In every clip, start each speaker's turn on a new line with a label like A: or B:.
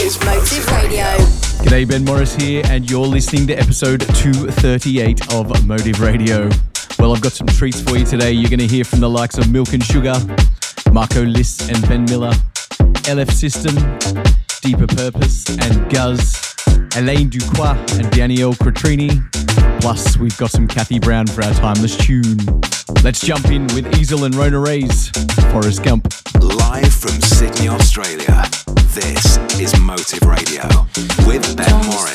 A: is Motive Radio.
B: G'day, Ben Morris here, and you're listening to episode 238 of Motive Radio. Well, I've got some treats for you today. You're going to hear from the likes of Milk and Sugar, Marco Lys and Ben Miller, LF System, Deeper Purpose and Guz, Alain Ducroix and Daniele Quatrini. Plus, we've got some Kathy Brown for our timeless tune. Let's jump in with Ezel and Rona Ray's, Forest Gump.
C: Live from Sydney, Australia. This is Motive Radio with Ben Morris.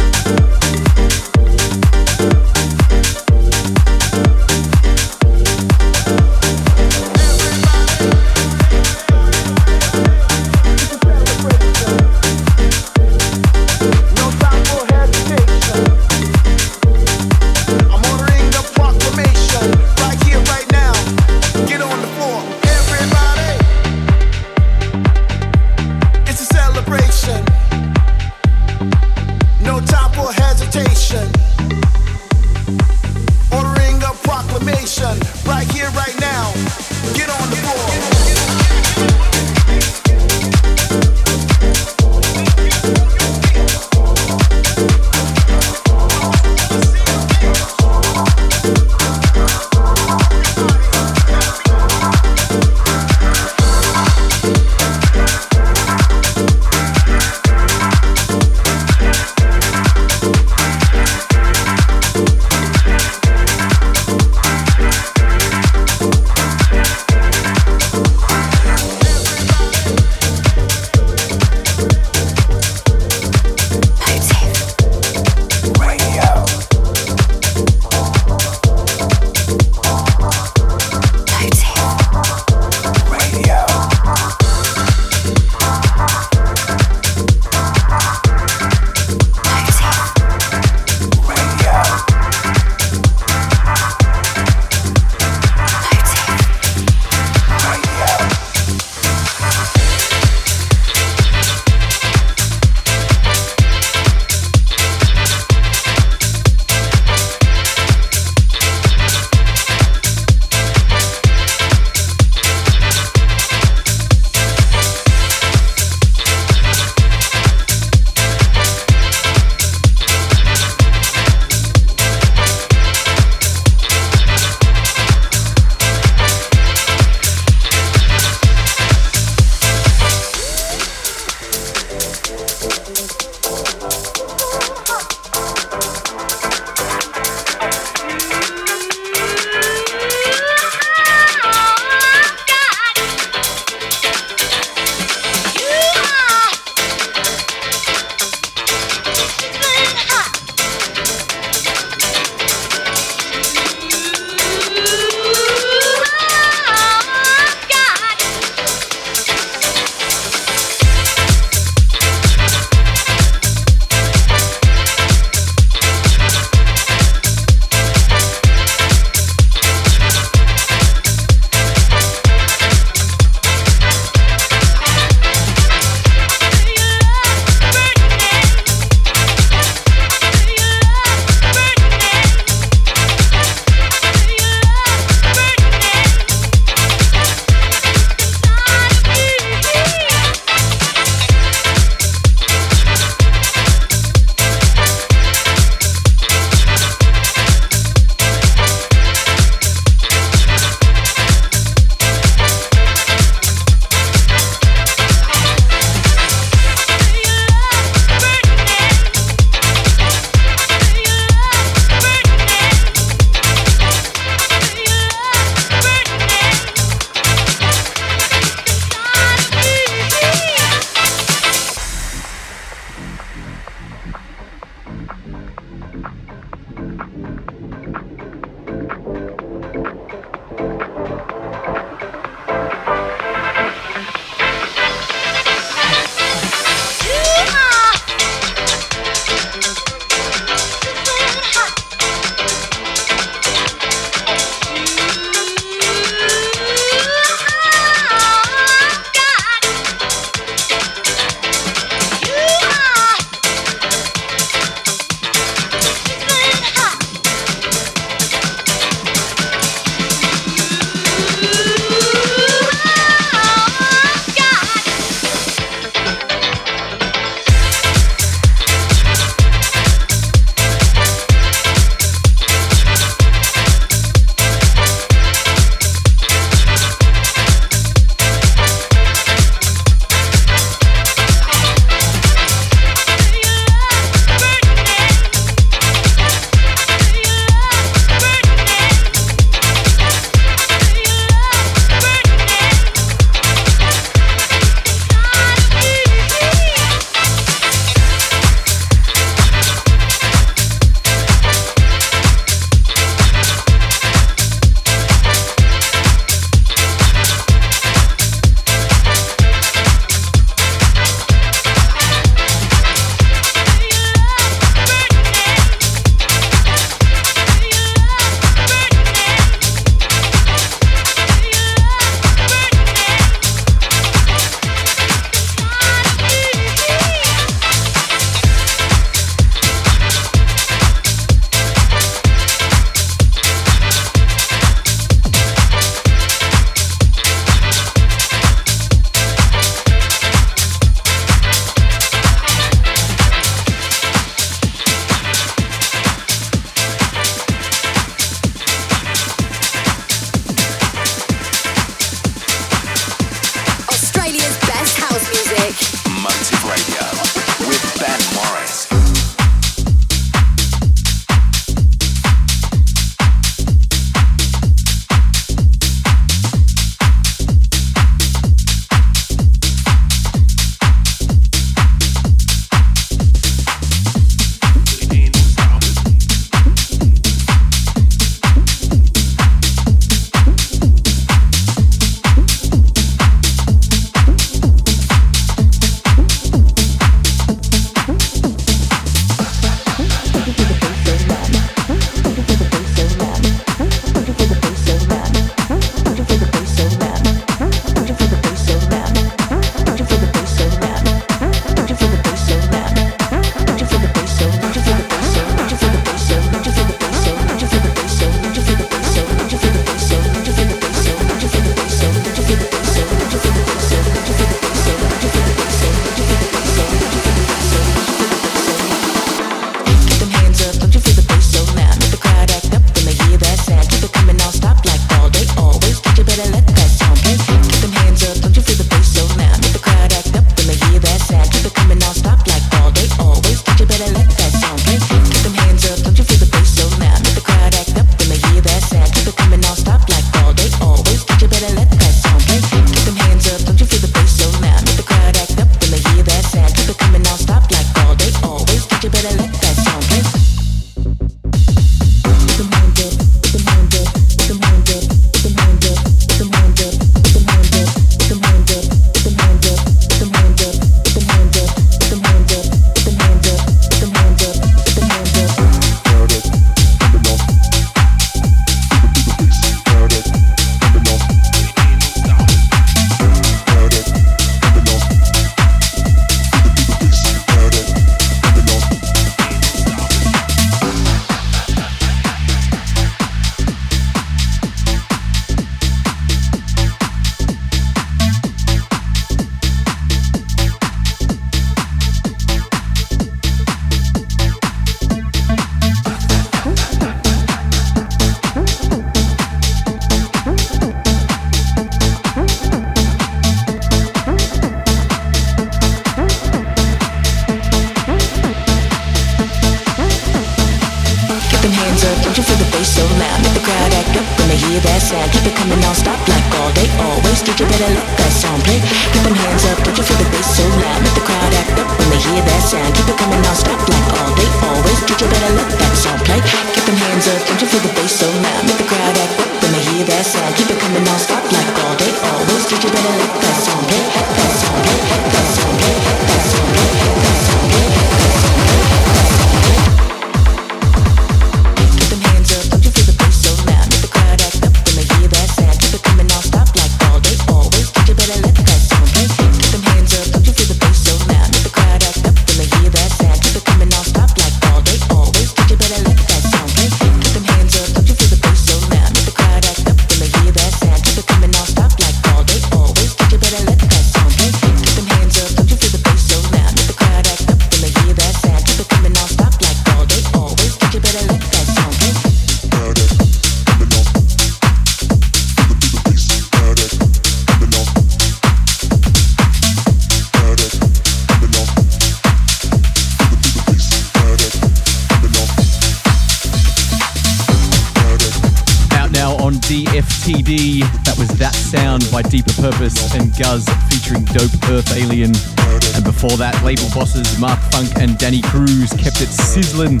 D: that,
B: label bosses Mark Funk and Danny Cruz kept it sizzling.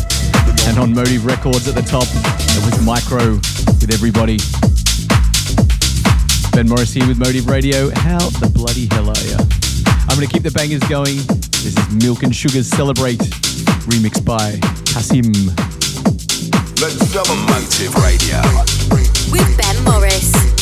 B: And on Motive Records at the top, it was MIQRO with everybody. Ben Morris here with Motive Radio. How the bloody hell are you? I'm going to keep the bangers going. This is Milk and Sugars Celebrate, remixed by CASSIMM.
C: Let's Motive Radio
A: with Ben Morris.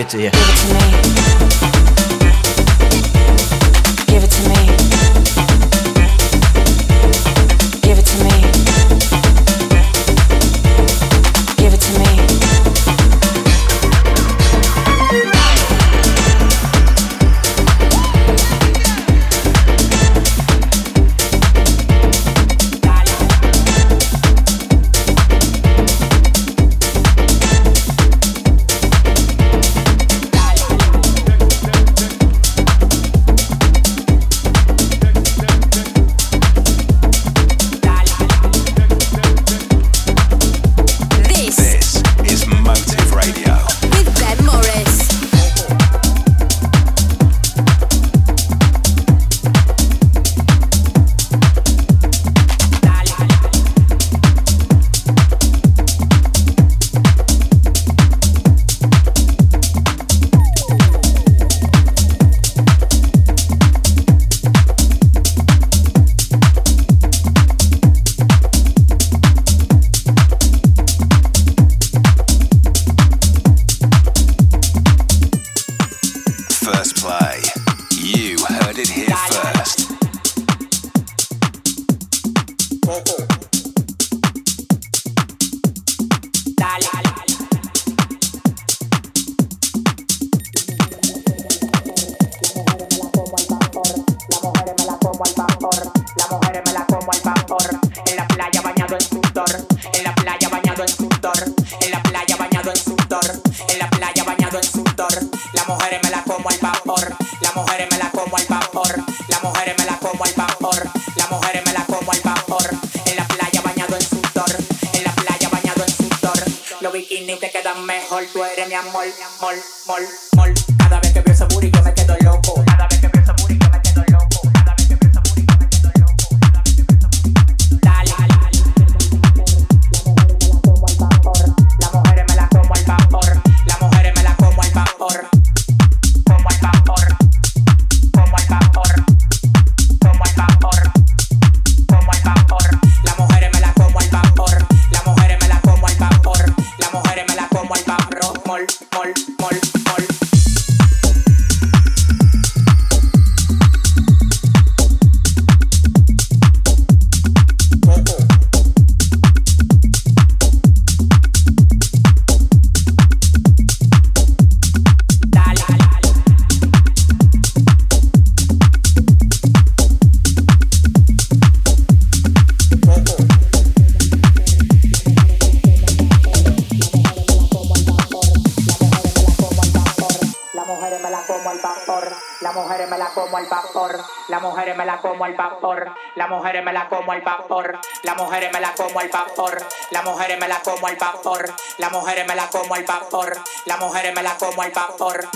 E: give it to
F: you.
E: me
G: la como al vapor, la mujer me la como al vapor, la mujer me la como al vapor,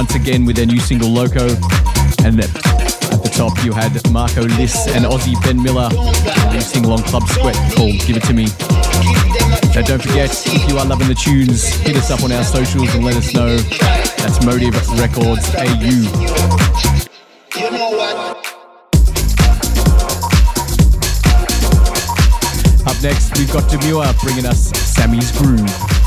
B: once again with their new single Loco. And at the top, you had Marco Lys and Aussie Ben Miller new single on Club Sweat called Give It To Me. Now, don't forget, if you are loving the tunes, hit us up on our socials and let us know. That's Motive Records AU. Up next, we've got Demuir bringing us Sammy's
H: Grüv.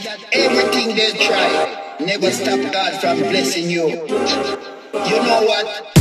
I: That everything they try never stop God from blessing you.
H: You know Morris.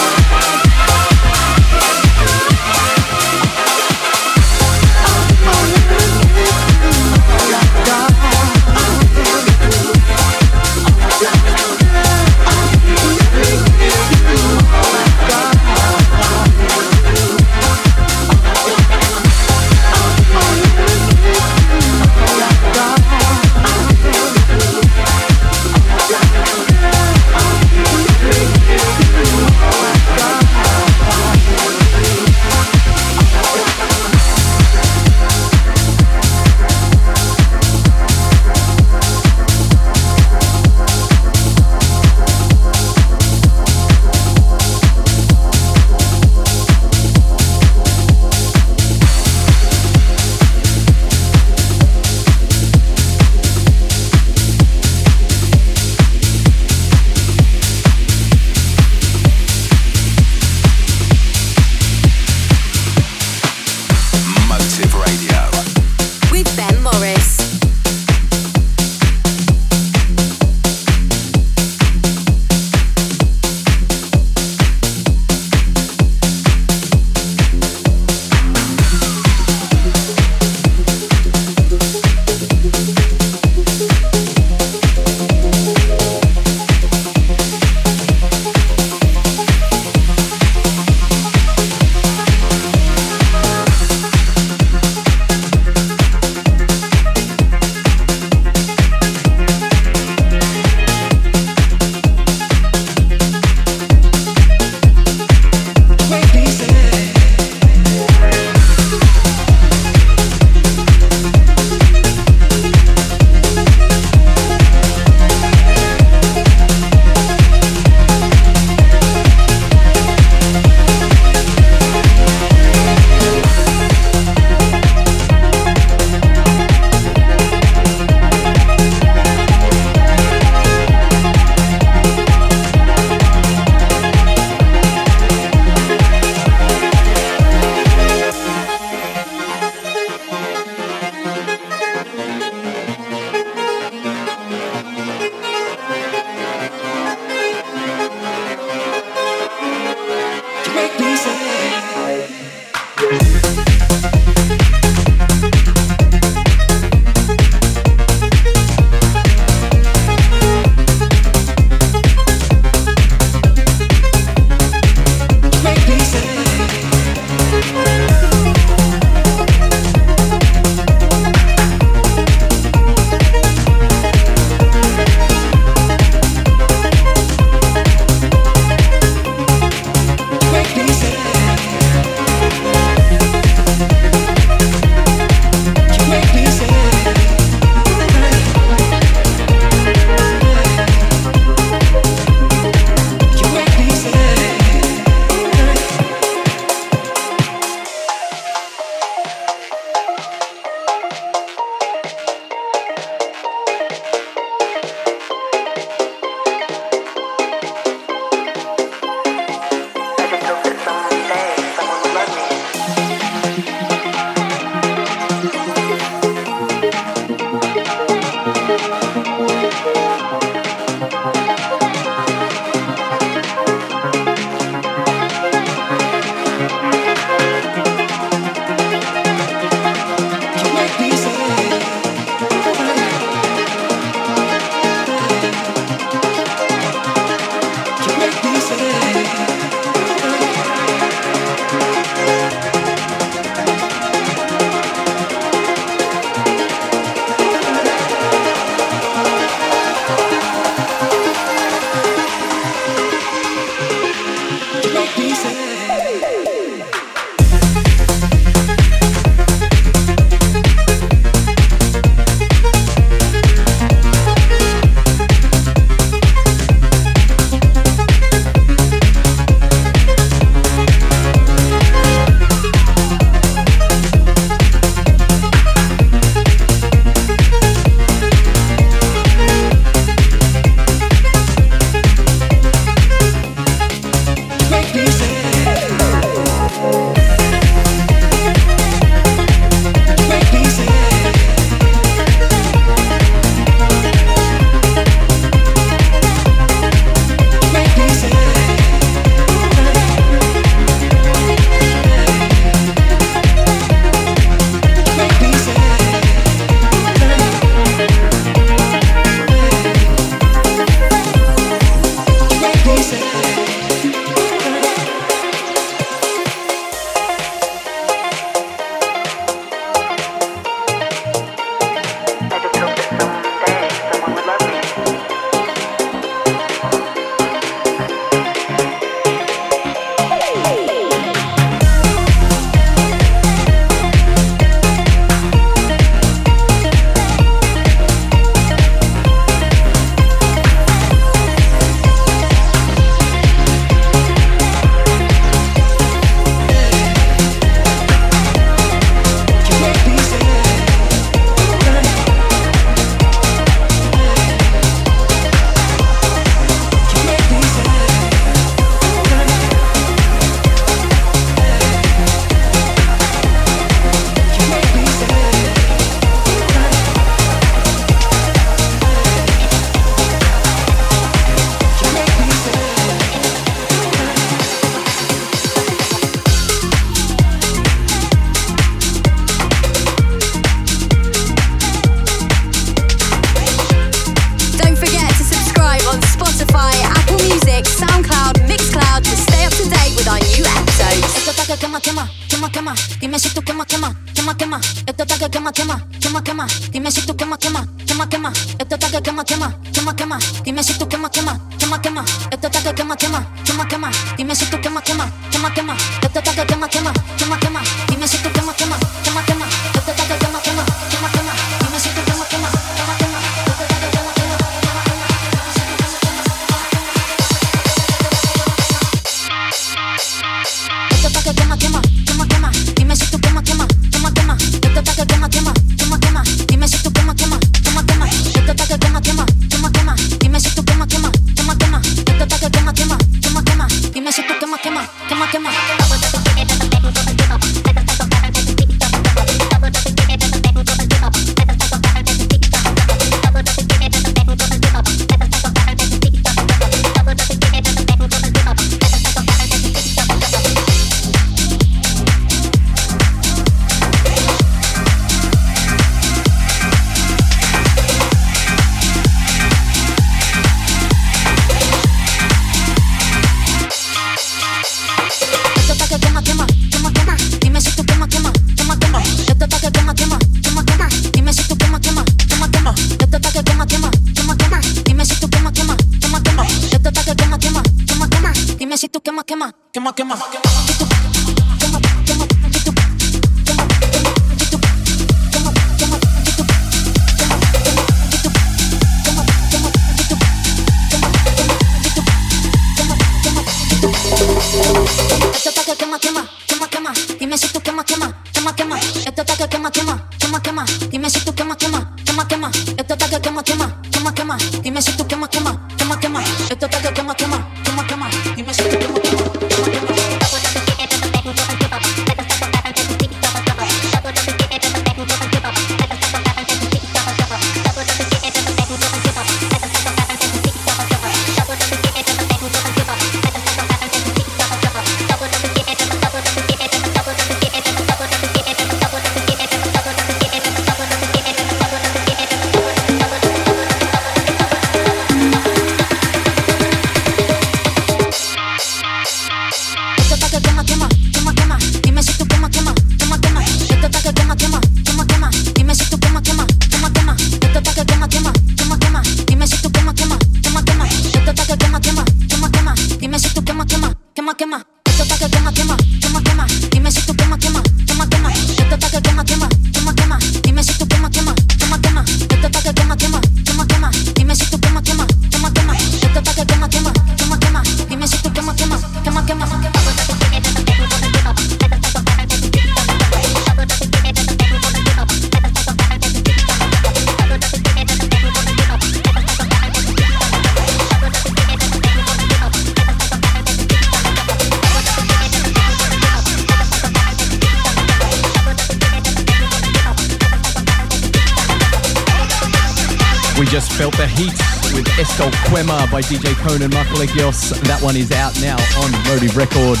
B: By DJ Conan Michael Markolekios. That one is out now on Motive Records.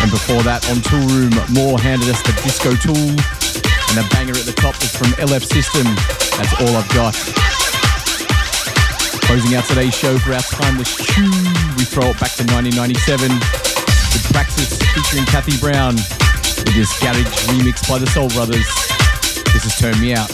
B: And before that, on Tool Room, Maur handed us the Disco Tool. And the banger at the top is from LF System. That's all I've got. Closing out today's show for our timeless tune, we throw it back to 1997 with Praxis featuring Kathy Brown with this garage remix by the Sol Brothers. This is Turn Me Out.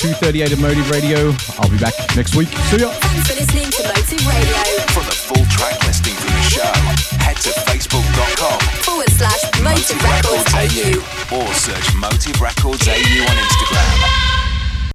B: 238 of Motive Radio. I'll be back next week. See ya.
J: Thanks for listening to Motive Radio.
K: For the full track listing for the show, head to facebook.com
J: Forward slash Motive Records AU.
K: or search Motive Records AU on Instagram.